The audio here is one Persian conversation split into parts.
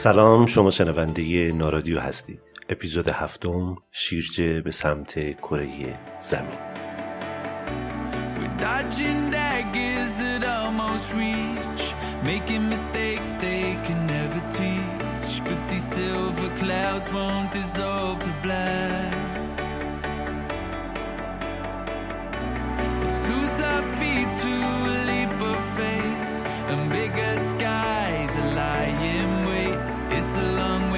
سلام شما شنونده نارادیو هستید. اپیزود هفتم شیرجه به سمت کره زمین. And place along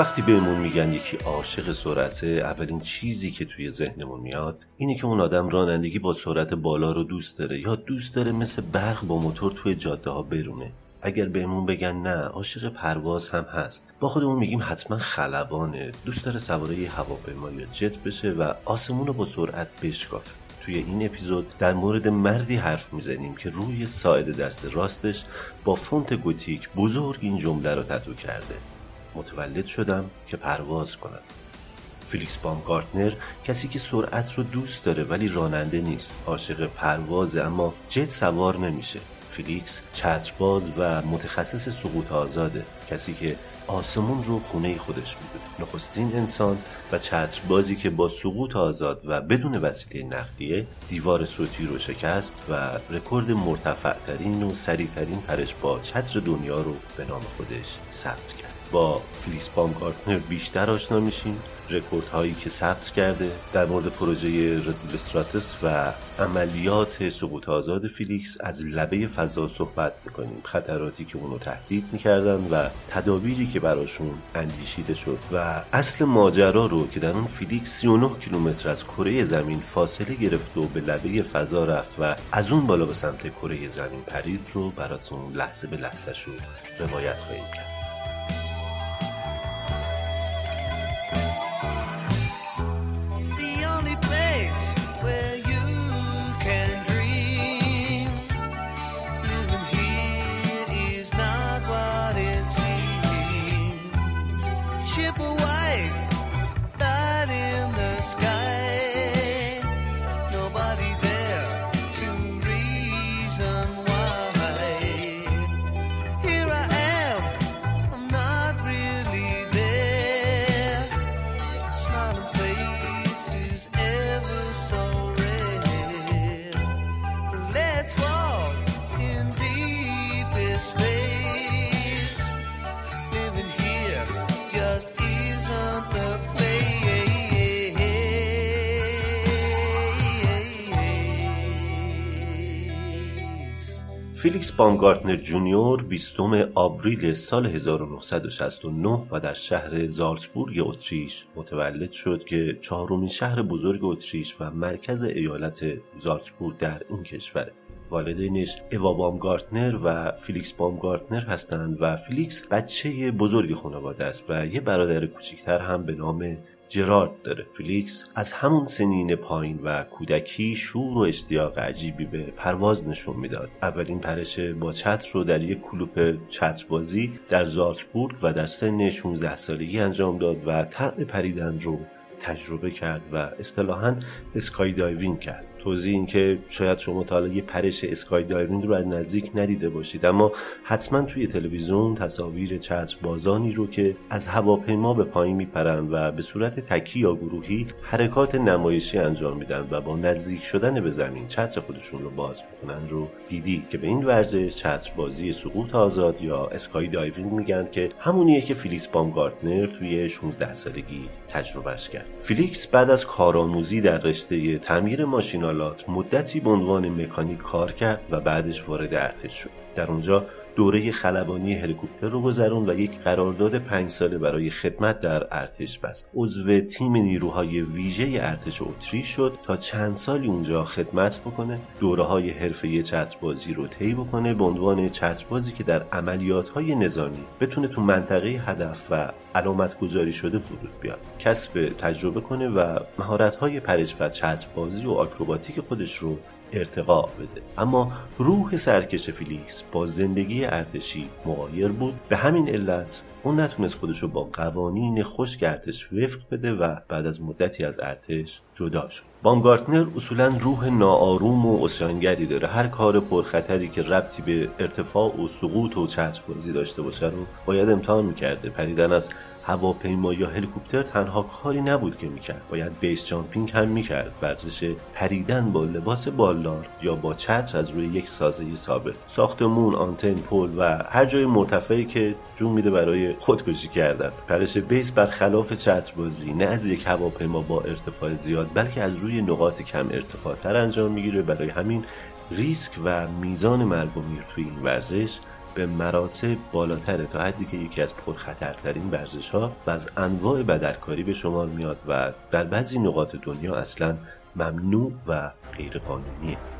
وقتی بهمون میگن یکی عاشق سرعته اولین چیزی که توی ذهنمون میاد اینه که اون آدم رانندگی با سرعت بالا رو دوست داره یا دوست داره مثل برق با موتور توی جاده ها برونه اگر بهمون بگن نه عاشق پرواز هم هست. با خودمون میگیم حتما خلبانه. دوست داره سواره هواپیما یا جت بشه و آسمون رو با سرعت بشکافه. توی این اپیزود در مورد مردی حرف می‌زنیم که روی ساعد دست راستش با فونت گوتیک بزرگ این جمله رو تتو کرده. متولد شدم که پرواز کنم فیلیکس بامگارتنر کسی که سرعت رو دوست داره ولی راننده نیست. عاشق پروازه اما جت سوار نمیشه. فیلیکس چترباز و متخصص سقوط آزاده. کسی که آسمون رو خونه خودش می‌دونه. نخستین انسان و چتربازی که با سقوط آزاد و بدون وسیله نقلیه دیوار صوتی رو شکست و رکورد مرتفع ترین و سریع ترین پرش با چتر دنیا رو به نام خودش ثبت کرد. با فیلیکس بامگارتنر بیشتر آشنا میشیم. رکورد هایی که ثبت کرده در مورد پروژه Red Bull Stratos و عملیات سقوط آزاد فیلیکس از لبه فضا صحبت می‌کنیم. خطراتی که اونو تهدید می‌کردن و تدابیری که براشون اندیشیده شد و اصل ماجرا رو که در اون فیلیکس 39 کیلومتر از کره زمین فاصله گرفت و به لبه فضا رفت و از اون بالا به سمت کره زمین پرید رو براتون لحظه به لحظه رو روایت خواهیم کرد. فیلیکس بامگارتنر جونیور 20 آوریل سال 1969 و در شهر زالتسبورگ اتریش متولد شد که چهارمین شهر بزرگ اتریش و مرکز ایالت زالتسبورگ در این کشوره والدینش اوا بامگارتنر و فیلیکس بامگارتنر هستند و فیلیکس بچه بزرگ خانواده است و یه برادر کوچکتر هم به نام جرارد داره. فیلیکس از همون سنین پایین و کودکی شور و اشتیاق عجیبی به پرواز نشون می‌داد. اولین پرش با چتر رو در یک کلوپ چتربازی در زالتسبورگ و در سن 16 سالگی انجام داد و طعم پریدن رو تجربه کرد و اصطلاحا skydiving کرد. توضیح این که شاید شما تا حالا یه پرش skydiving رو از نزدیک ندیده باشید اما حتما توی تلویزیون تصاویر چتر بازانی رو که از هواپیما به پایین میپرند و به صورت تکی یا گروهی حرکات نمایشی انجام میدن و با نزدیک شدن به زمین چتر خودشون رو باز می‌کنن رو دیدی که به این ورزش چتر بازی سقوط آزاد یا skydiving میگن که همونیه که فیلیکس بامگارتنر توی 16 سالگی تجربهش کرد. فیلیکس بعد از کارآموزی در رشته تعمیر ماشینالات مدتی به عنوان مکانیک کار کرد و بعدش وارد ارتش شد. در اونجا دوره خلبانی هلیکوپتر رو گذرون و یک قرارداد پنج ساله برای خدمت در ارتش بست. عضو تیم نیروهای ویژه ارتش اتریش شد تا چند سالی اونجا خدمت بکنه دوره های حرفه چتربازی رو طی بکنه به عنوان چتربازی که در عملیات های نظامی بتونه تو منطقه هدف و علامت گذاری شده فرود بیاد. کسب تجربه کنه و مهارت های پرش و چتربازی و آکروباتیک خودش رو ارتقا بده. اما روح سرکش فیلیکس با زندگی ارتشی مغایر بود. به همین علت اون نتونست خودش رو با قوانین خشک ارتش وفق بده و بعد از مدتی از ارتش جدا شد. بامگارتنر اصولا روح ناآروم و عصیانگری داره. هر کار پرخطری که ربطی به ارتفاع و سقوط و چتربازی داشته باشه رو باید امتحان می‌کرده. پریدن از هواپیما یا هلیکوپتر تنها کاری نبود که می‌کرد. باید base jumping هم می‌کرد. ورزش پریدن با لباس بالدار یا با چتر از روی یک سازه ثابت. ساختمون آنتن پل و هر جای مرتفعی که جون میده برای خودکشی کردن. پرش base برخلاف چتربازی. نه از یک هواپیما با ارتفاع زیاد بلکه از روی نقاط کم ارتفاع تر انجام می‌گیره. برای همین ریسک و میزان مرگ و میر توی این ورزش به مراتب بالاتره تا حدی که یکی از پرخطرترین ورزش ها و از انواع بدرکاری به شمار میاد و در بعضی نقاط دنیا اصلا ممنوع و غیرقانونیه.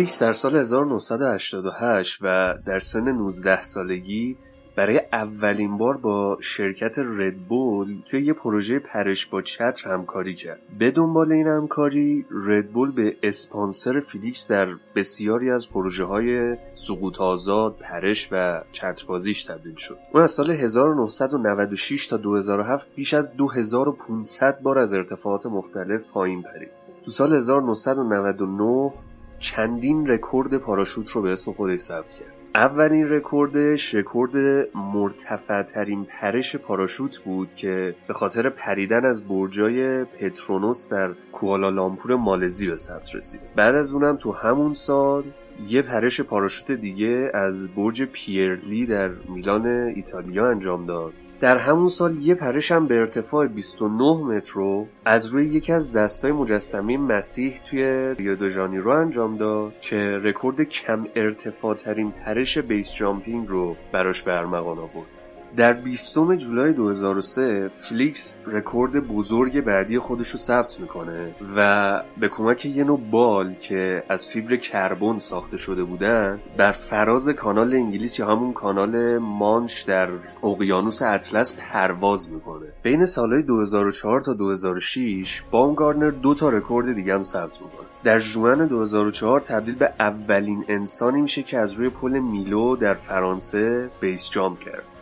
فلیکس در سال 1988 و در سن 19 سالگی برای اولین بار با شرکت Red Bull توی یه پروژه پرش با چتر همکاری کرد. به دنبال این همکاری Red Bull به اسپانسر فیلیکس در بسیاری از پروژه های سقوط آزاد پرش و چتربازیش تبدیل شد. اون از سال 1996 تا 2007 بیش از 2500 بار از ارتفاعات مختلف پایین پرید. تو سال 1999 چندین رکورد پاراشوت رو به اسم خودش ثبت کرد. اولین رکوردش رکورد مرتفع ترین پرش پاراشوت بود که به خاطر پریدن از برجای پتروناس در کوالالامپور مالزی به ثبت رسید. بعد از اونم تو همون سال یه پرش پاراشوت دیگه از برج پیرلی در میلان ایتالیا انجام داد. در همون سال یه پرش هم به ارتفاع 29 متر رو از روی یکی از دستای مجسمه مسیح توی ریو ژانیرو انجام داد که رکورد کم ارتفاع ترین پرش base jumping رو براش به ارمغان آورد. در 20 جولای 2003 فلیکس رکورد بزرگ بعدی خودش رو ثبت می‌کنه و به کمک یه نوع بال که از فیبر کربن ساخته شده بودن بر فراز کانال انگلیس یا همون کانال مانش در اقیانوس اطلس پرواز می‌کنه. بین سالهای 2004 تا 2006 بامگارتنر دو تا رکورد دیگه هم ثبت می‌کنه. در ژوئن 2004 تبدیل به اولین انسانی میشه که از روی پل میلو در فرانسه base jump کرد.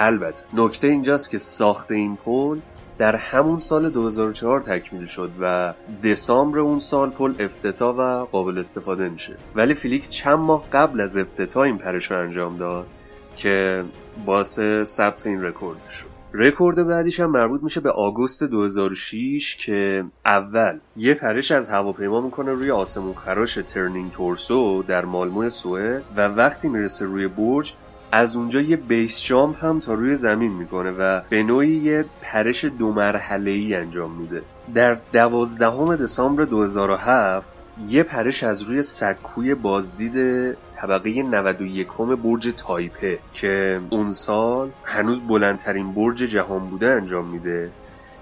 البته نکته اینجاست که ساخت این پل در همون سال 2004 تکمیل شد و دسامبر اون سال پل افتتاح و قابل استفاده میشه. ولی فیلیکس چند ماه قبل از افتتاح این پرش رو انجام داد که باعث ثبت این رکورد شد. رکورد بعدیش هم مربوط میشه به آگوست 2006 که اول یه پرش از هواپیما می‌کنه روی آسمون خراش Turning Torso در مالمو سوئد و وقتی می‌رسه روی برج از اونجا یه base jump هم تا روی زمین می‌کنه و به نوعی یه پرش دو مرحله ای انجام میده. در دوازدهم دسامبر 2007 یه پرش از روی سکوی بازدید طبقه 91 برج تایپه که اون سال هنوز بلندترین برج جهان بوده انجام میده.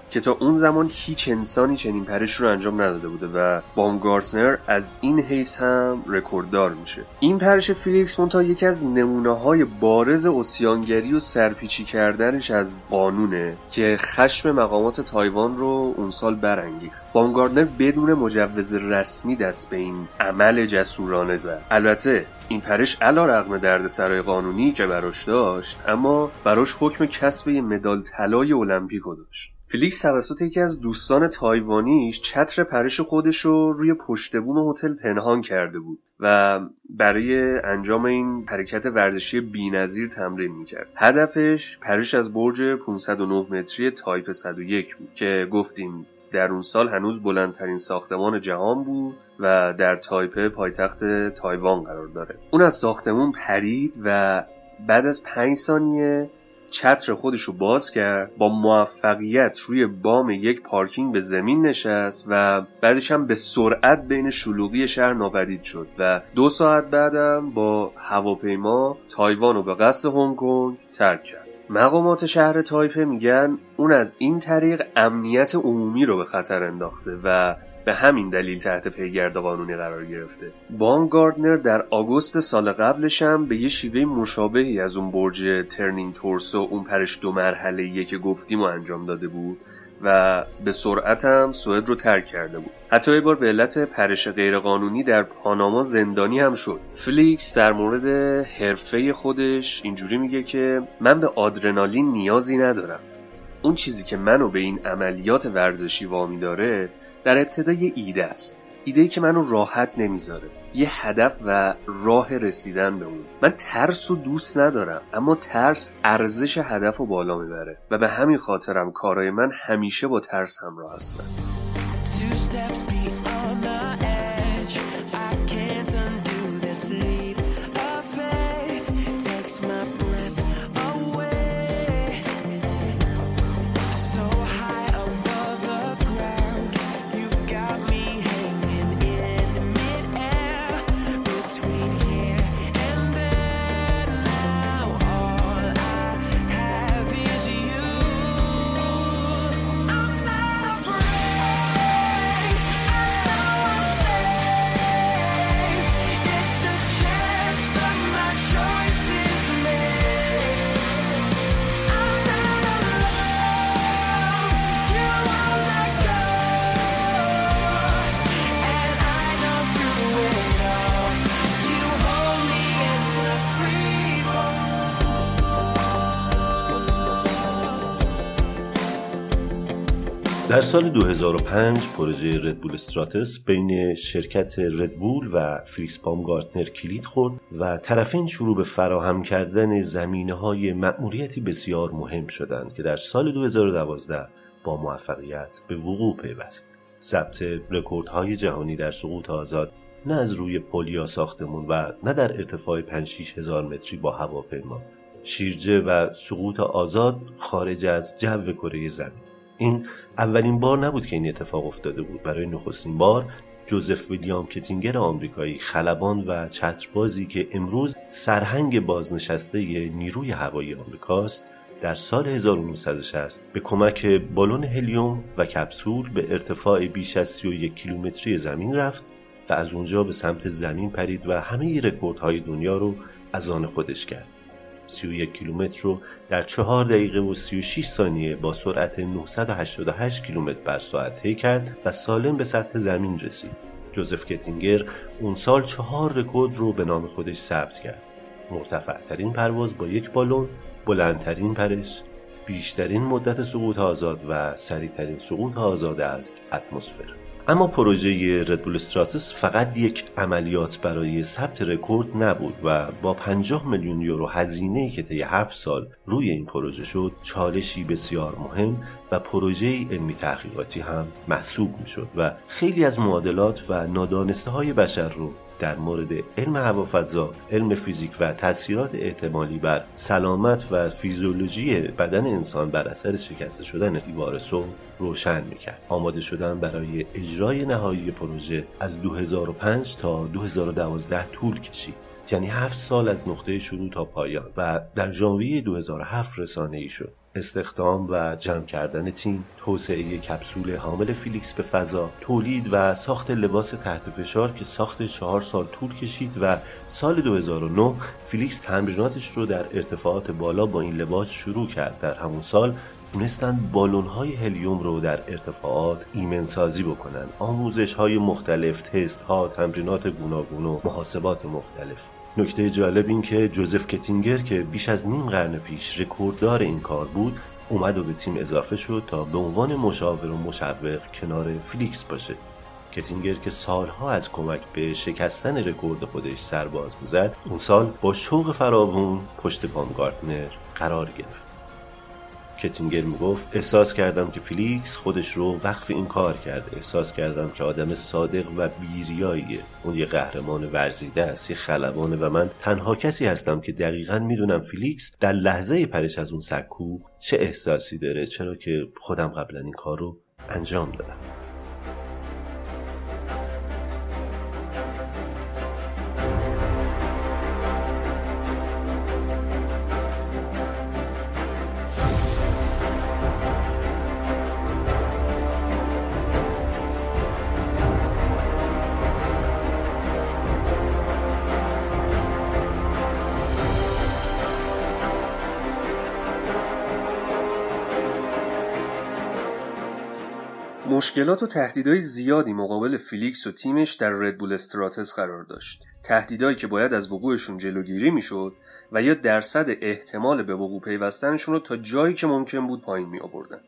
که تا اون زمان هیچ انسانی چنین پرش رو انجام نداده بوده و بامگارتنر از این حیث هم رکورددار میشه. این پرش فیلیکس مونتا یکی از نمونه های بارز عصیانگری و سرپیچی کردنش از قانونه که خشم مقامات تایوان رو اون سال برانگیخت. بامگارتنر بدون مجوز رسمی دست به این عمل جسورانه زد. البته این پرش علی‌رغم دردسرای قانونی که براش داشت اما براش حکم کسب یه مدال طلای المپیکو داشت. فلیکس توسط یکی از دوستان تایوانیش چتر پرش خودش رو روی پشت بوم هتل پنهان کرده بود و برای انجام این حرکت ورزشی بینظیر تمرین می‌کرد. هدفش پرش از برج 509 متری تایپه 101 بود که گفتیم در اون سال هنوز بلندترین ساختمان جهان بود و در تایپه پایتخت تایوان قرار داره. اون از ساختمون پرید و بعد از پنج ثانیه چتر خودش رو باز کرد با موفقیت روی بام یک پارکینگ به زمین نشست و بعدش هم به سرعت بین شلوغی شهر ناپدید شد و دو ساعت بعدم با هواپیما تایوان رو به قصد هنگ کنگ ترک کرد. مقامات شهر تایپه میگن اون از این طریق امنیت عمومی رو به خطر انداخته و به همین دلیل تحت پیگرد قانونی قرار گرفته. بامگارتنر در آگوست سال قبلش هم به یه شیوه مشابهی از اون برج Turning Torso اون پرش دو مرحله که گفتیم و انجام داده بود و به سرعت هم سوئد رو ترک کرده بود. حتی یه بار به علت پرش غیرقانونی در پاناما زندانی هم شد. فلیکس در مورد حرفه خودش اینجوری میگه که من به آدرنالین نیازی ندارم. اون چیزی که منو به این عملیات ورزشی وامی داره در ابتدا یه ایده است. ایده ای که منو راحت نمی‌ذاره. یه هدف و راه رسیدن به اون. من ترس رو دوست ندارم اما ترس ارزش هدف رو بالا می‌بره و به همین خاطرم کارهای من همیشه با ترس همراه هستن. در سال 2005 پروژه Red Bull Stratos بین شرکت Red Bull و فیلیکس بامگارتنر کلید خورد و طرفین شروع به فراهم کردن زمینه های مأموریتی بسیار مهم شدند که در سال 2012 با موفقیت به وقوع پیوست. ضبط رکوردهای جهانی در سقوط آزاد نه از روی پل یا ساختمون و نه در ارتفاع 5 6 هزار متری با هواپیما شیرجه و سقوط آزاد خارج از جو کره زمین این اولین بار نبود که این اتفاق افتاده بود برای نخستین بار جوزف ویلیام کتینگر آمریکایی خلبان و چتربازی که امروز سرهنگ بازنشسته نیروی هوایی آمریکاست در سال 1960 به کمک بالون هلیوم و کپسول به ارتفاع بیش از 31 کیلومتری زمین رفت و از اونجا به سمت زمین پرید و همه رکوردهای دنیا رو از آن خودش کرد. 31 کیلومتر رو در 4 دقیقه و 36 ثانیه با سرعت 988 کیلومتر بر ساعت طی کرد و سالم به سطح زمین رسید. جوزف کتینگر اون سال چهار رکورد رو به نام خودش ثبت کرد. مرتفع ترین پرواز با یک بالون، بلندترین پرش، بیشترین مدت سقوط آزاد و سریعترین سقوط آزاد از اتمسفر. اما پروژه Red Bull Stratos فقط یک عملیات برای ثبت رکورد نبود و با 50 میلیون یورو هزینه که طی 7 سال روی این پروژه شد چالشی بسیار مهم و پروژه علمی تحقیقاتی هم محسوب می و خیلی از معادلات و نادانسته های بشر رو در مورد علم هوافضا، علم فیزیک و تاثیرات احتمالی بر سلامت و فیزیولوژی بدن انسان بر اثر شکسته شدن دیوار صلب روشن می‌کرد. آماده شدن برای اجرای نهایی پروژه از 2005 تا 2012 طول کشید. یعنی هفت سال از نقطه شروع تا پایان و در ژانویه 2007 رسانه ای شد. استخدام و جمع کردن تیم، توسعه کپسول حامل فیلیکس به فضا، تولید و ساخت لباس تحت فشار که ساخت چهار سال طول کشید و سال 2009 فیلیکس تمریناتش رو در ارتفاعات بالا با این لباس شروع کرد. در همون سال تونستن بالون های هلیوم رو در ارتفاعات ایمن سازی بکنن آموزش های مختلف تست ها تمرینات گوناگون و محاسبات مختلف نکته جالب این که جوزف کتینگر که بیش از نیم قرن پیش رکورددار این کار بود اومد و به تیم اضافه شد تا به عنوان مشاور و مشوق کنار فلیکس باشه. کتینگر که سالها از کمک به شکستن رکورد خودش سر باز می‌زد اون سال با شوق فراوون پشت بامگارتنر قرار گرفت. کتینگر می‌گفت احساس کردم که فیلیکس خودش رو وقف این کار کرده. احساس کردم که آدم صادق و بیریاییه. اون یه قهرمان ورزیده است یه خلبانه و من تنها کسی هستم که دقیقا می‌دونم فیلیکس در لحظه پرش از اون سکو چه احساسی داره چرا که خودم قبلا این کار رو انجام دادم. مشکلات و تهدیدهای زیادی مقابل فیلیکس و تیمش در Red Bull Stratos قرار داشت. تهدیدهایی که باید از وقوعشون جلوگیری می‌شد و یا درصد احتمال به وقوع پیوستنشون رو تا جایی که ممکن بود پایین می آوردن.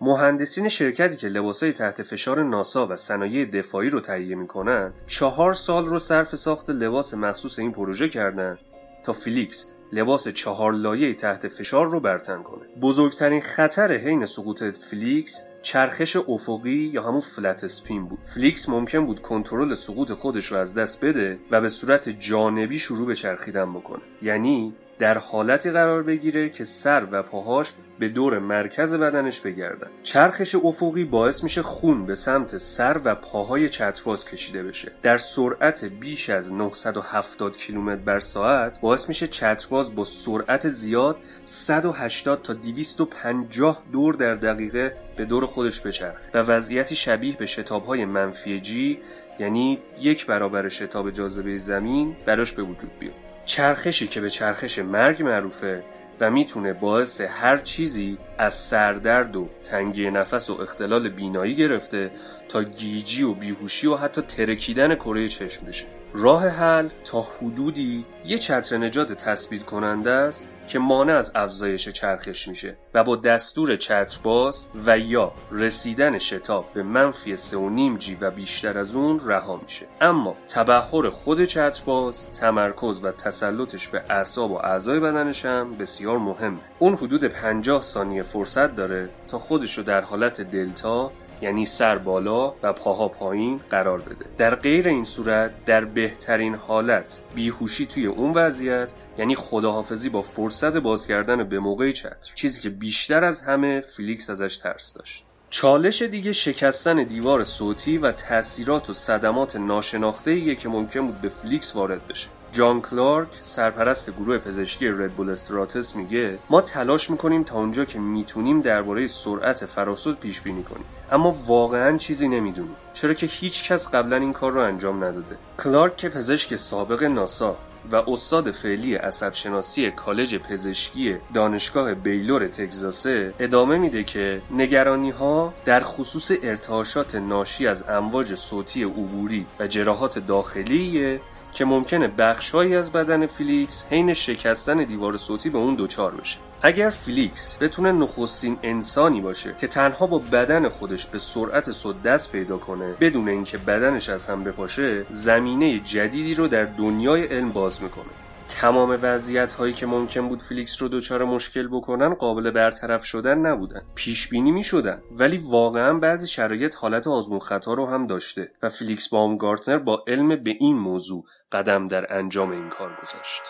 مهندسین شرکتی که لباسای تحت فشار ناسا و صنایع دفاعی رو تهیه می‌کنن چهار سال رو صرف ساخت لباس مخصوص این پروژه کردن تا فیلیکس لباس چهار لایه تحت فشار رو بر تن کنه بزرگترین خطر حین سقوط فلیکس چرخش افقی یا همون flat spin بود. فلیکس ممکن بود کنترل سقوط خودش رو از دست بده و به صورت جانبی شروع به چرخیدن بکنه. یعنی در حالتی قرار بگیره که سر و پاهاش به دور مرکز بدنش بگردن. چرخش افقی باعث میشه خون به سمت سر و پاهای چترباز کشیده بشه. در سرعت بیش از 970 کیلومتر بر ساعت باعث میشه چترباز با سرعت زیاد 180 تا 250 دور در دقیقه به دور خودش بچرخه و وضعیتی شبیه به شتابهای منفی جی یعنی یک برابر شتاب جاذبه زمین براش به وجود بیاد. چرخشی که به چرخش مرگ معروفه و می‌تونه باعث هر چیزی از سردرد و تنگی نفس و اختلال بینایی گرفته تا گیجی و بیهوشی و حتی ترکیدن کره چشم بشه. راه حل تا حدودی یه چتر نجات تثبیت کننده است که مانع از افزایش چرخش میشه و با دستور چترباز و یا رسیدن شتاب به منفی 3.5 جی و بیشتر از اون رها میشه. اما تبهر خود چترباز تمرکز و تسلطش به اعصاب و اعضای بدنش هم بسیار مهمه. اون حدود 50 ثانیه فرصت داره تا خودش رو در حالت دلتا یعنی سر بالا و پاها پایین قرار بده. در غیر این صورت در بهترین حالت بیهوشی توی اون وضعیت یعنی خداحافظی با فرصت باز کردن به موقع چتر. چیزی که بیشتر از همه فیلیکس ازش ترس داشت. چالش دیگه شکستن دیوار صوتی و تاثیرات و صدمات ناشناخته که ممکن بود به فلیکس وارد بشه. جان کلارک سرپرست گروه پزشکی ردبول استراتس میگه ما تلاش می‌کنیم تا اونجا که می‌تونیم درباره سرعت فراصوت پیش بینی کنیم. اما واقعا چیزی نمی‌دونیم. چرا که هیچ کس قبلا این کار رو انجام نداده. کلارک که پزشک سابق ناسا و استاد فعلی عصب شناسی کالج پزشکی دانشگاه بیلور تگزاسه ادامه میده که نگرانی ها در خصوص ارتعاشات ناشی از امواج صوتی عبوری و جراحات داخلیه که ممکنه بخشهایی از بدن فیلیکس حین شکستن دیوار صوتی به اون دچار بشه. اگر فیلیکس بتونه نخستین انسانی باشه که تنها با بدن خودش به سرعت صوت دست پیدا کنه بدون اینکه بدنش از هم بپاشه زمینه جدیدی رو در دنیای علم باز می‌کنه. تمام وضعیت هایی که ممکن بود فیلیکس رو دچار مشکل بکنن قابل برطرف شدن نبودن. پیش بینی می شدن ولی واقعا بعضی شرایط حالت آزمون خطا رو هم داشته و فیلیکس بامگارتنر با علم به این موضوع قدم در انجام این کار گذاشت.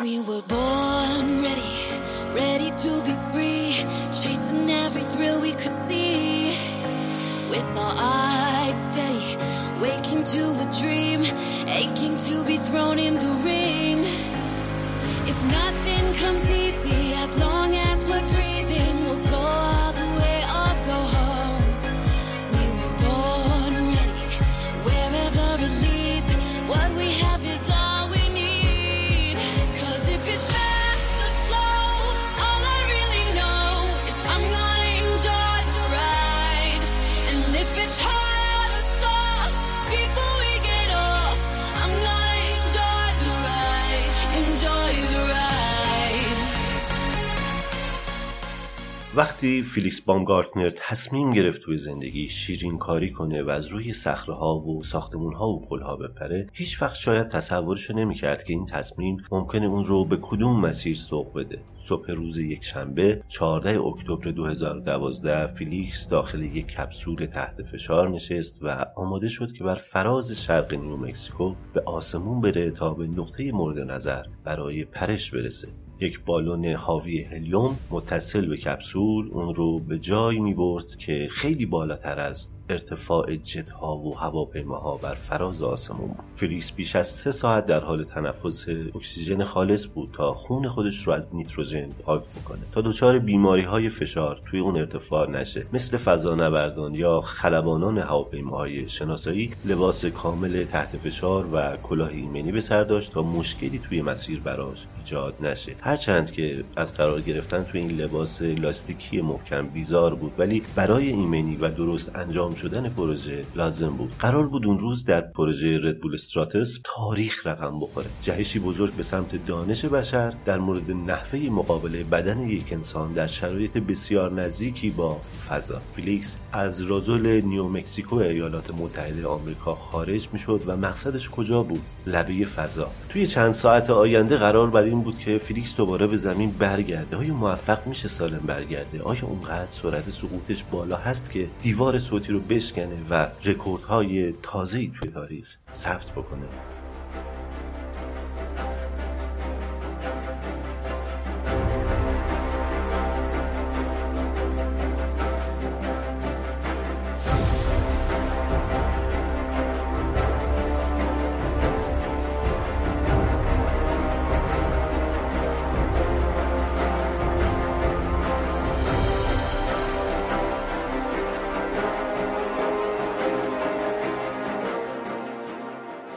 We were born ready, ready to be free, chasing every thrill we could see. With our eyes steady, waking to a dream, aching to be thrown in the ring. If nothing comes وقتی فیلیکس بامگارتنر تصمیم گرفت توی زندگی شیرین کاری کنه و از روی صخره ها و ساختمون ها و پل ها بپره هیچ وقت شاید تصورشو نمی‌کرد که این تصمیم ممکنه اون رو به کدوم مسیر سوق بده. صبح روز یک شنبه 14 اکتبر 2012 فیلیکس داخل یک کپسول تحت فشار نشست و آماده شد که بر فراز شرق نیومکسیکو به آسمون بره تا به نقطه مورد نظر برای پرش برسه. یک بالون حاوی هلیوم متصل به کپسول اون رو به جایی می برد که خیلی بالاتر از ارتفاع جتها و هواپیماها بر فراز آسمون بود. فلیکس بیش از سه ساعت در حال تنفس اکسیژن خالص بود تا خون خودش رو از نیتروژن پاک بکنه. تا دچار بیماری های فشار توی اون ارتفاع نشه مثل فضانوردان یا خلبانان هواپیماهای شناسایی لباس کامل تحت فشار و کلاه ایمنی به سر داشت تا مشکلی توی مسیر براش ایجاد نشه. هرچند که از قرار گرفتن توی این لباس لاستیکی محکم بیزار بود ولی برای ایمنی و درست انجام شدن پروژه لازم بود. قرار بود اون روز در پروژه ردبول استراتس تاریخ رقم بخوره. جهشی بزرگ به سمت دانش بشر در مورد نحوه مقابله بدن یک انسان در شرایط بسیار نزدیکی با فضا. فیلیکس از رازول نیومکسیکو ایالات متحده آمریکا خارج می‌شد و مقصدش کجا بود؟ لبه فضا. توی چند ساعت آینده قرار بر این بود که فیلیکس دوباره به زمین برگرده. آیا موفق میشه سالم برگرده؟ آیا اونقدر سرعت سقوطش بالا هست که دیوار صوتی رو بشکنه و رکوردهای تازه‌ای توی تاریخ ثبت بکنه؟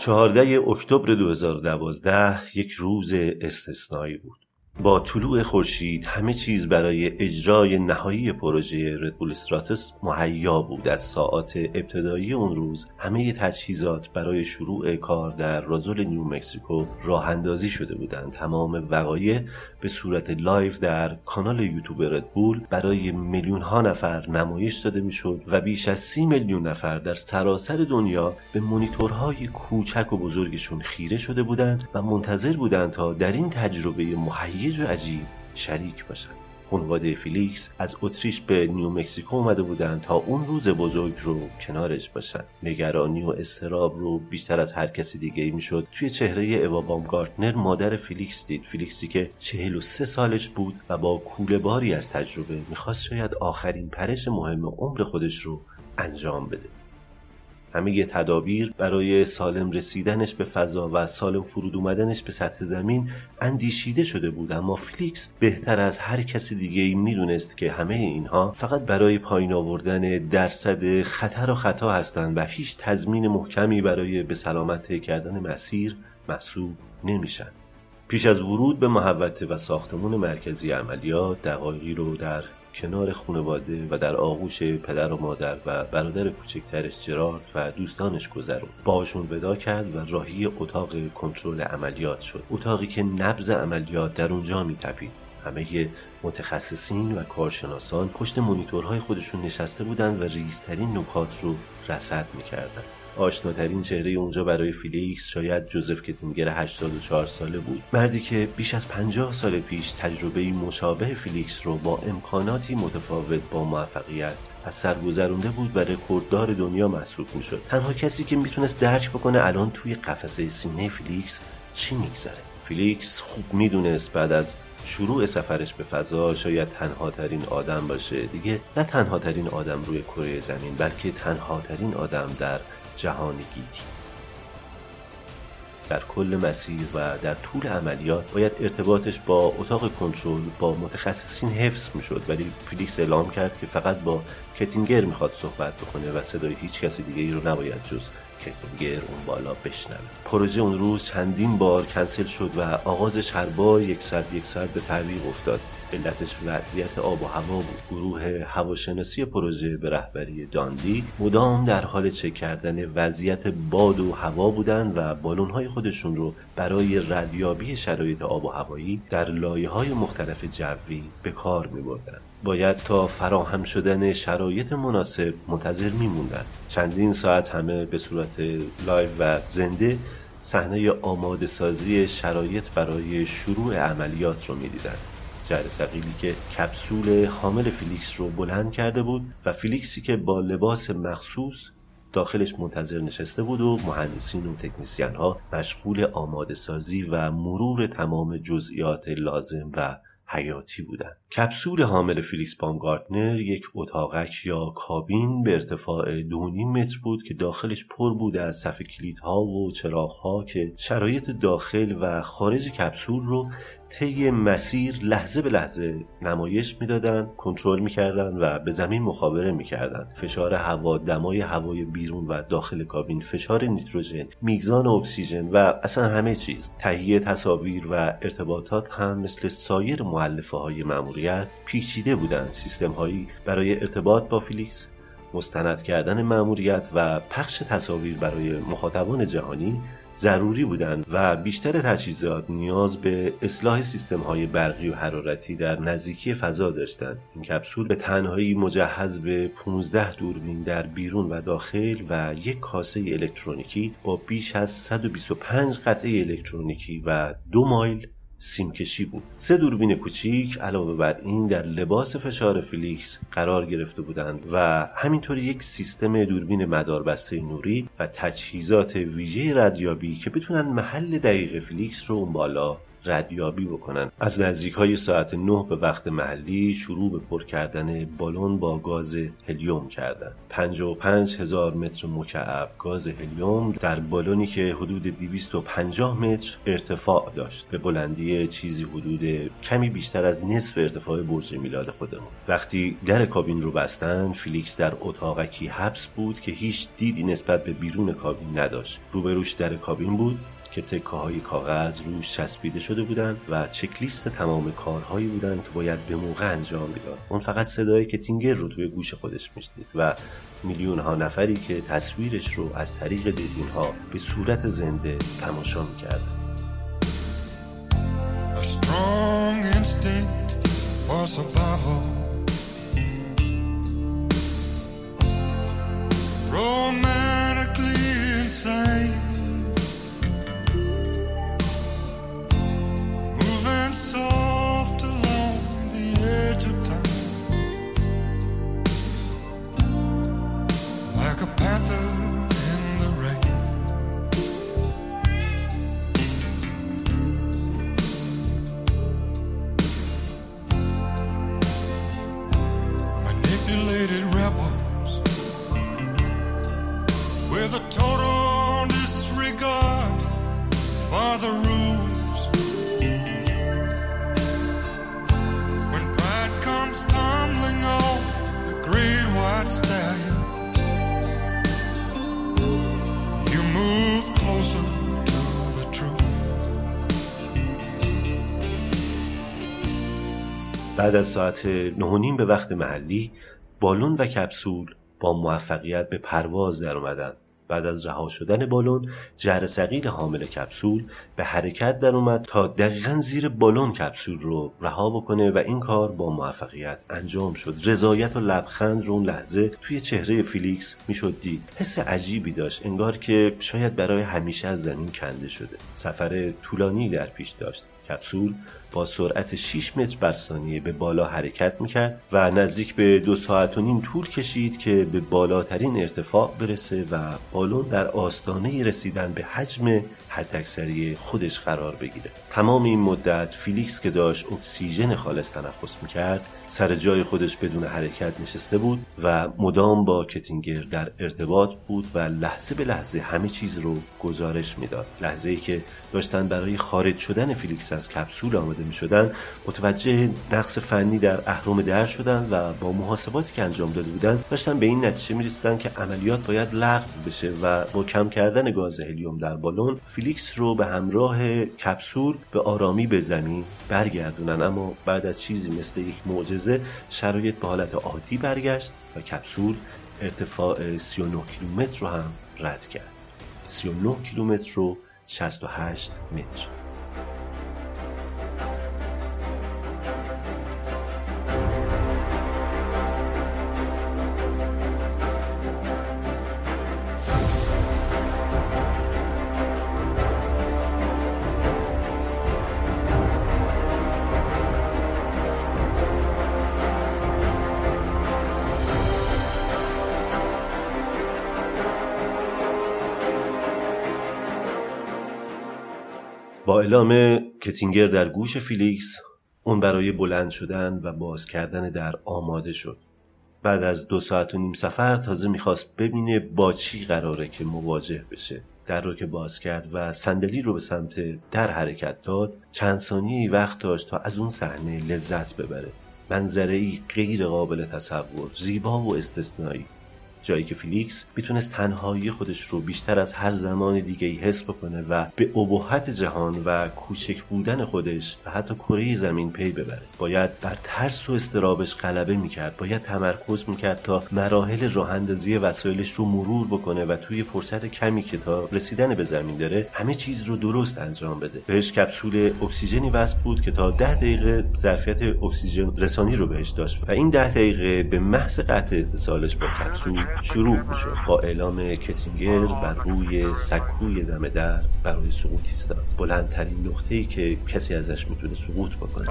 چهارده اکتبر 2012 یک روز استثنایی بود. با طلوع خورشید همه چیز برای اجرای نهایی پروژه ردبول استراتس مهیا بود. از ساعات ابتدایی اون روز همه تجهیزات برای شروع کار در رازول نیو مکسیکو راه اندازی شده بودند. تمام وقایع به صورت live در کانال یوتیوب ردبول برای میلیون ها نفر نمایش داده می‌شد و بیش از سی میلیون نفر در سراسر دنیا به مونیتورهای کوچک و بزرگشون خیره شده بودند و منتظر بودند تا در این تجربه و عجیب شریک باشند خانواده فیلیکس از اتریش به نیومکسیکو اومده بودند تا اون روز بزرگ رو کنارش باشن. نگرانی و اضطراب رو بیشتر از هر کسی دیگه ای می‌شد. توی چهره اوا بامگارتنر مادر فیلیکس دید. فیلیکسی که 43 سالش بود و با کوله باری از تجربه می‌خواست شاید آخرین پرش مهم عمر خودش رو انجام بده. همه تدابیر برای سالم رسیدنش به فضا و سالم فرود اومدنش به سطح زمین اندیشیده شده بود. اما فلیکس بهتر از هر کسی دیگه ای می‌دونست که همه اینها فقط برای پایین آوردن درصد خطر و خطا هستند و هیچ تضمین محکمی برای به سلامت کردن مسیر محسوب نمیشن. پیش از ورود به محوطه و ساختمون مرکزی عملیات دقایقی رو در کنار خانواده و در آغوش پدر و مادر و برادر کوچکترش جرارد و دوستانش گذرون. باهاشون ودا کرد و راهی اتاق کنترل عملیات شد. اتاقی که نبض عملیات در اونجا میتپید. همه متخصصین و کارشناسان پشت مونیتورهای خودشون نشسته بودند و ریزترین نکات رو رصد می‌کردند. آشناترین چهره اونجا برای فیلیکس شاید جوزف کتینگر 84 ساله بود. مردی که بیش از 50 سال پیش تجربه مشابه فیلیکس رو با امکاناتی متفاوت با موفقیت از سر گذرونده بود و رکورددار دنیا محسوب می‌شد. تنها کسی که می‌تونست درک بکنه الان توی قفسه سینه فیلیکس چی میگذره. فیلیکس خوب می‌دونست بعد از شروع سفرش به فضا شاید تنها ترین آدم باشه. دیگه نه تنها ترین آدم روی کره زمین بلکه تنها ترین آدم در جهان گیتی. در کل مسیر و در طول عملیات باید ارتباطش با اتاق کنترل با متخصصین حفظ می‌شد ولی فیلیکس اعلام کرد که فقط با کتینگر می‌خواد صحبت بکنه و صدای هیچ کسی دیگه ای رو نباید جز کتینگر اون بالا بشنوه. پروژه اون روز چندین بار کنسل شد و آغازش هر بار یک ساعت یک ساعت به تعویق افتاد. علتش وضعیت آب و هوا بود. گروه هواشناسی پروژه به رهبری داندی مدام در حال چک کردن وضعیت باد و هوا بودند و بالونهای خودشون رو برای ردیابی شرایط آب و هوایی در لایه های مختلف جوی به کار می بردن. باید تا فراهم شدن شرایط مناسب منتظر میموندن چندین ساعت همه به صورت live و زنده صحنه آماده سازی شرایط برای شروع عملیات رو می‌دیدن جرثقیلی که کپسول حامل فیلیکس رو بلند کرده بود و فیلیکسی که با لباس مخصوص داخلش منتظر نشسته بود و مهندسین و تکنیسین ها مشغول آماده سازی و مرور تمام جزئیات لازم و حیاتی بودند. کپسول حامل فیلیکس بامگارتنر یک اتاقک یا کابین به ارتفاع دو متر بود که داخلش پر بود از صفحه کلیدها و چراغها که شرایط داخل و خارج کپسول رو طی مسیر لحظه به لحظه نمایش می‌دادند کنترل می‌کردند و به زمین مخابره می‌کردند فشار هوا دمای هوای بیرون و داخل کابین فشار نیتروژن میزان اکسیژن و اصلا همه چیز. تهیه تصاویر و ارتباطات هم مثل سایر مؤلفه های مأموریت پیچیده بودند. سیستم هایی برای ارتباط با فیلیکس مستند کردن مأموریت و پخش تصاویر برای مخاطبان جهانی ضروری بودند و بیشتر تجهیزات نیاز به اصلاح سیستم های برقی و حرارتی در نزدیکی فضا داشتند. این کپسول به تنهایی مجهز به 15 دوربین در بیرون و داخل و یک کاسه الکترونیکی با بیش از 125 قطعه الکترونیکی و دو مایل سیمکشی بود. سه دوربین کوچیک علاوه بر این در لباس فشار فیلیکس قرار گرفته بودند و همینطور یک سیستم دوربین مداربسته نوری و تجهیزات ویژه ردیابی که بتونن محل دقیق فیلیکس رو اون بالا ردیابی بکنن. از نزدیک های ساعت 9 به وقت محلی شروع به پر کردن بالون با گاز هلیوم کردند 55 هزار متر مکعب گاز هلیوم در بالونی که حدود 250 متر ارتفاع داشت. به بلندی چیزی حدود کمی بیشتر از نصف ارتفاع برج میلاد خودمون. وقتی در کابین رو بستن فیلیکس در اتاقکی حبس بود که هیچ دیدی نسبت به بیرون کابین نداشت. روبروش در کابین بود. که تکه های کاغذ روش چسبیده شده بودند و چکلیست تمام کارهایی بودند که باید به موقع انجام می‌داد اون فقط صدای کتینگر رو توی گوش خودش میشنید و میلیون ها نفری که تصویرش رو از طریق دوربین ها به صورت زنده تماشا می‌کردن for survival. Romantically insane. بعد از ساعت نه و نیم به وقت محلی بالون و کپسول با موفقیت به پرواز در اومدن. بعد از رها شدن بالون جر ثقیل حامل کپسول به حرکت در اومد تا دقیقا زیر بالون کپسول رو رها بکنه و این کار با موفقیت انجام شد. رضایت و لبخند رو اون لحظه توی چهره فیلیکس می‌شد دید. حس عجیبی داشت انگار که شاید برای همیشه از زمین کنده شده. سفر طولانی در پیش داشت. کپسول با سرعت 6 متر بر ثانیه به بالا حرکت می‌کرد و نزدیک به دو ساعت و نیم طول کشید که به بالاترین ارتفاع برسه و بالون در آستانه رسیدن به حجم حداکثری خودش قرار بگیره. تمام این مدت فیلیکس که داشت اکسیژن خالص تنفس می‌کرد سر جای خودش بدون حرکت نشسته بود و مدام با کتینگر در ارتباط بود و لحظه به لحظه همه چیز رو گزارش می‌داد. لحظه ای که داشتن برای خارج شدن فیلیکس از کپسول آماده می شدن متوجه نقص فنی در اهرم در شدن و با محاسباتی که انجام داده بودن داشتن به این نتیجه می رسیدن که عملیات باید لغو بشه و با کم کردن گاز هلیوم در بالون فیلیکس رو به همراه کپسول به آرامی به زمین برگردونن. اما بعد از چیزی مثل یک معجزه شرایط به حالت عادی برگشت و کپسول ارتفاع 39 کیلومتر رو هم رد کرد. 39 کیلومتر رو 68 متر. با اعلام کتینگر در گوش فیلیکس اون برای بلند شدن و باز کردن در آماده شد. بعد از دو ساعت و نیم سفر تازه می‌خواست ببینه با چی قراره که مواجه بشه. در رو که باز کرد و صندلی رو به سمت در حرکت داد چند ثانیه وقت داشت تا از اون صحنه لذت ببره. منظره ای غیر قابل تصور زیبا و استثنایی. جایی که فیلیکس می‌تونست تنهایی خودش رو بیشتر از هر زمان دیگه ای حس بکنه و به ابهت جهان و کوچک بودن خودش و حتی کره زمین پی ببره. باید بر ترس و اضطرابش غلبه می‌کرد. باید تمرکز می‌کرد تا مراحل راه اندازی وسایلش رو مرور بکنه و توی فرصت کمی که تا رسیدن به زمین داره همه چیز رو درست انجام بده. بهش کپسول اکسیژنی وصل بود که تا ده دقیقه ظرفیت اکسیژن رسانی رو بهش داشت و این ده دقیقه به محض قطع اتصالش با کپسول شروع می‌شد. با اعلام کتینگر بر روی سکوی دم در برای سقوط ایستاد. بلندترین نقطه ای که کسی ازش می‌تونه سقوط بکنه.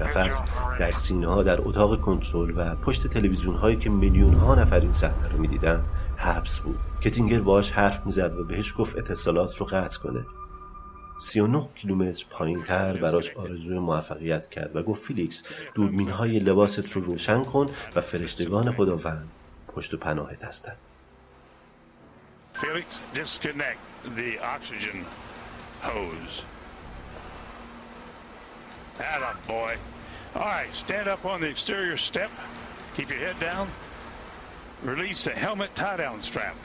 نفس در سینه ها در اتاق کنترل و پشت تلویزیون هایی که میلیون ها نفر این صحنه رو می‌دیدن حبس بود. کتینگر باش حرف می‌زد و بهش گفت اتصالات رو قطع کنه. 39 کیلومتر پایین تر براش آرزوی موفقیت کرد و گفت فیلیکس دوربین های لباست رو روشن کن و فرشتگان خداوند پشت و پناهت هستند. Keep your head down. Release the helmet tie-down strap.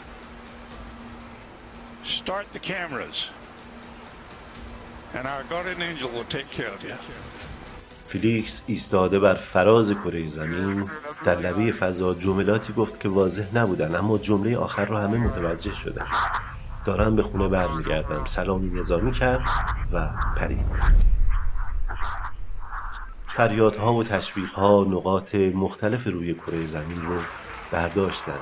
Start the cameras. And our guardian angel will take care of you. فیلیکس ایستاده بر فراز کره زمین در لبه فضا جملاتی گفت که واضح نبودن اما جمله آخر رو همه متوجه شدن دارم به خونه برمیگردم سلامی نظامی کرد و پرید فریادها و تشویقها نقاط مختلف روی کره زمین رو برداشتند.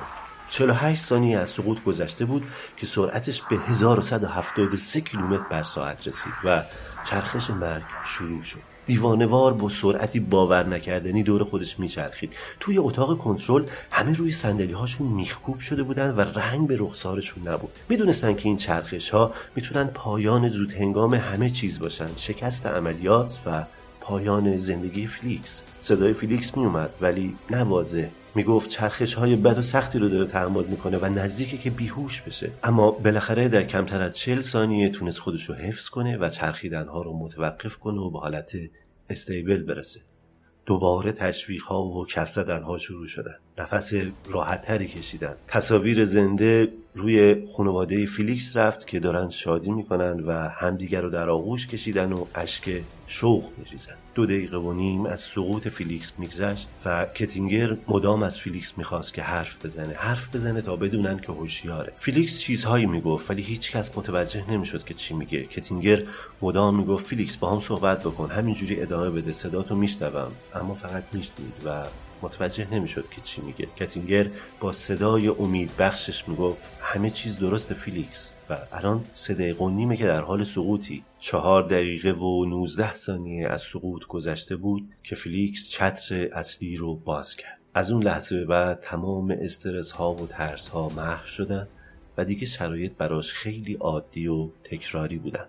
48 ثانیه از سقوط گذشته بود که سرعتش به 1173 کیلومتر بر ساعت رسید و چرخش مرگ شروع شد. دیوانوار با سرعتی باور نکردنی دور خودش میچرخید. توی اتاق کنترل همه روی صندلی هاشون میخکوب شده بودن و رنگ به رخسارشون نبود. می‌دونستن که این چرخش ها می‌تونن پایان زود هنگام همه چیز باشن. شکست عملیات و پایان زندگی فیلیکس. صدای فیلیکس میومد ولی ناواضح می‌گفت چرخش های بد و سختی رو داره تحمل می‌کنه و نزدیکه که بیهوش بشه. اما بالاخره در کمتر از چل ثانیه تونست خودش رو حفظ کنه و چرخیدن ها رو متوقف کنه و به حالت stable برسه. دوباره تشویق ها و کف ها شروع شدن. نفس راحت تری کشیدن. تصاویر زنده روی خانواده فیلیکس رفت که دارن شادی می‌کنن و همدیگر رو در آغوش کشیدن و اشک شوق میریزن. دو دقیقه و نیم از سقوط فیلیکس میگذشت و کتینگر مدام از فیلیکس می‌خواست که حرف بزنه. حرف بزنه تا بدونن که هوشیاره. فیلیکس چیزهایی می‌گفت ولی هیچکس متوجه نمی‌شد که چی میگه. کتینگر مدام می‌گفت فیلیکس باهام صحبت بکن همینجوری ادامه بده. صداتو میشنوم. اما فقط میشنید و متوجه نمی‌شد که چی میگه. کتینگر با صدای امید بخشش می‌گفت همه چیز درست فیلیکس. و الان سه دقیقه و نیمه که در حال سقوطی. چهار دقیقه و نوزده ثانیه از سقوط گذشته بود که فیلیکس چتر اصلی رو باز کرد. از اون لحظه به بعد تمام استرس ها و ترس ها محو شدن و دیگه شرایط براش خیلی عادی و تکراری بودن.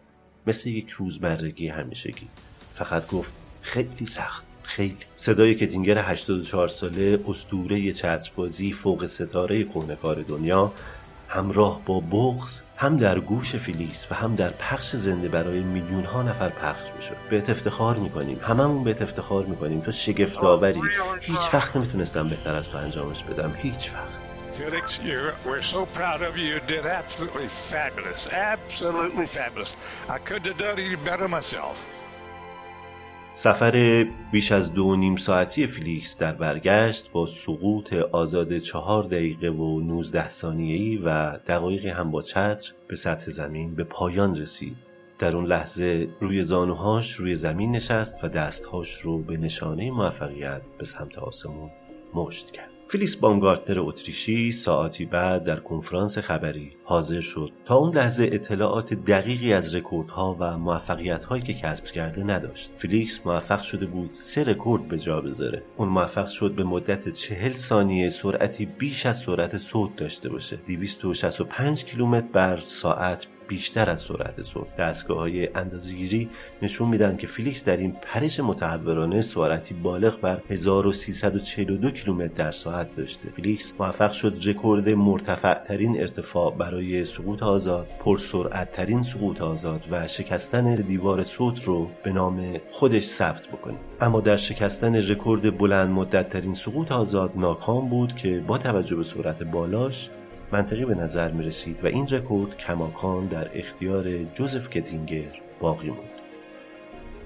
مثل یک روزمرگی همیشگی. فقط گفت خیلی سخت خیلی. صدای کتینگر 84 ساله اسطوره چتربازی فوق ستاره کهنه‌کار دنیا همراه با بغض هم در گوش فیلیکس و هم در پخش زنده برای میلیون ها نفر پخش می‌شد. بهت افتخار می‌کنیم. هممون بهت افتخار می‌کنیم. تو شگفت آوری هیچ وقت نمی‌تونستم بهتر از تو انجامش بدم. هیچ وقت. سفر بیش از دو و نیم ساعتی فیلیکس در برگشت با سقوط آزاد چهار دقیقه و 19 ثانیه‌ای و دقایقی هم با چتر به سطح زمین به پایان رسید. در اون لحظه روی زانوهاش روی زمین نشست و دستهاش رو به نشانه موفقیت به سمت آسمون مشت کرد. فلیکس بامگارتنر اتریشی ساعتی بعد در کنفرانس خبری حاضر شد تا اون لحظه اطلاعات دقیقی از رکوردها و موفقیت‌هایی که کسب کرده نداشت. فلیکس موفق شده بود سه رکورد به جا بذاره. اون موفق شد به مدت چهل ثانیه سرعتی بیش از سرعت صوت داشته باشه. 265 کیلومتر بر ساعت بیشتر از سرعت صوت دستگاه های اندازه‌گیری نشون میدن که فیلیکس در این پرش متحورانه سرعتی بالغ بر 1342 کیلومتر در ساعت داشته. فیلیکس موفق شد رکورد مرتفع ترین ارتفاع برای سقوط آزاد پرسرعت ترین سقوط آزاد و شکستن دیوار صوت رو به نام خودش ثبت بکنه. اما در شکستن رکورد بلند مدت ترین سقوط آزاد ناکام بود که با توجه به سرعت بالاش منطقی به نظر می رسید و این رکورد کماکان در اختیار جوزف کیتینگر باقی موند.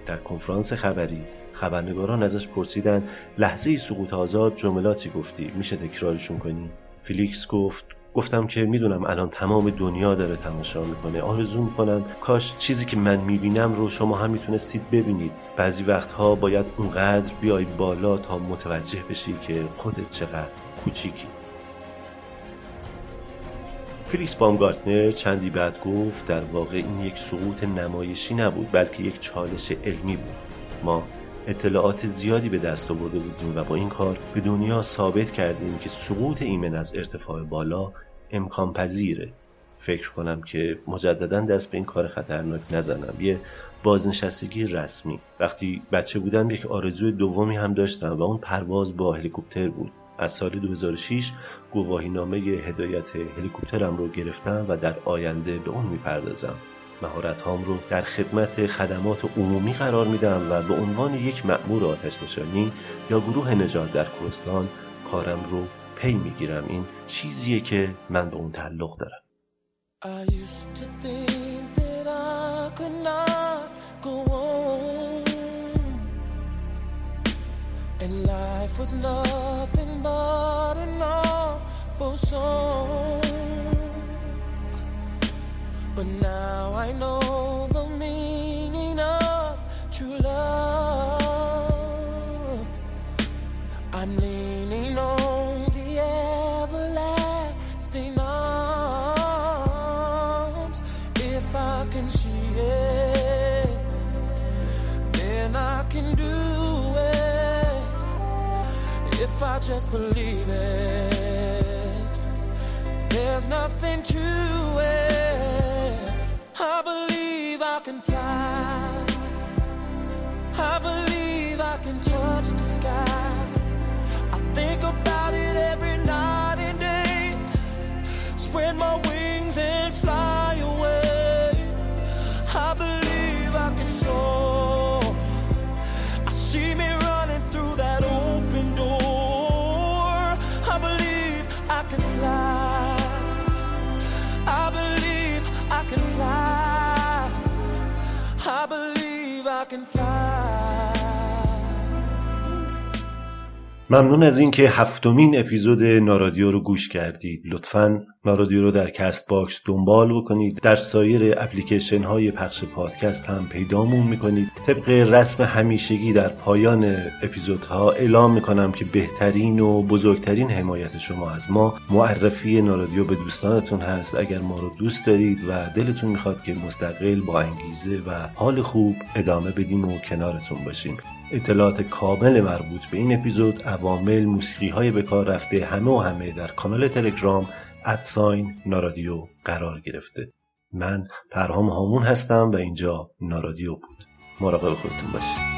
در کنفرانس خبری خبرنگاران ازش پرسیدن لحظه سقوط آزاد جملاتی گفتی میشه تکرارشون کنی؟ فیلیکس گفت گفتم که می‌دونم الان تمام دنیا داره تماشا می‌کنه آرزو می‌کنم کاش چیزی که من می‌بینم رو شما هم می‌تونستید ببینید بعضی وقتها باید اونقدر بیای بالا تا متوجه بشی که خودت چقدر کوچیکی فریکس بامگارتنر چندی بعد گفت در واقع این یک سقوط نمایشی نبود بلکه یک چالش علمی بود. ما اطلاعات زیادی به دست آورده بودیم و با این کار به دنیا ثابت کردیم که سقوط ایمن از ارتفاع بالا امکان پذیره. فکر کنم که مجددا دست به این کار خطرناک نزنم. یه بازنشستگی رسمی. وقتی بچه بودم یک آرزوی دومی هم داشتم و اون پرواز با هلیکوپتر بود. از سال 2006 گواهی نامه هدایت هلیکوپترم رو گرفتم و در آینده به اون می‌پردازم. مهارت هام رو در خدمت خدمات عمومی قرار میدم و به عنوان یک مأمور آتش نشانی یا گروه نجات در کوهستان کارم رو پی می‌گیرم. این چیزیه که من به اون تعلق دارم. I song. But now I know the meaning of true love. I'm leaning on the everlasting arms. If I can see it, then I can do it. If I just believe it, nothing to ممنون از اینکه هفتمین اپیزود نارادیو رو گوش کردید. لطفا نارادیو رو در Castbox دنبال بکنید. در سایر اپلیکیشن های پخش پادکست هم پیدامون می‌کنید. طبق رسم همیشگی در پایان اپیزودها اعلام می‌کنم که بهترین و بزرگترین حمایت شما از ما معرفی نارادیو به دوستانتون هست. اگر ما رو دوست دارید و دلتون می‌خواد که مستقل با انگیزه و حال خوب ادامه بدیم و کنارتون باشیم. اطلاعات کامل مربوط به این اپیزود عوامل موسیقی های به کار رفته همه و همه در کانال تلگرام ادساین نارادیو قرار گرفته. من پرهام هامون هستم و اینجا نارادیو بود. مراقب خودتون باشید.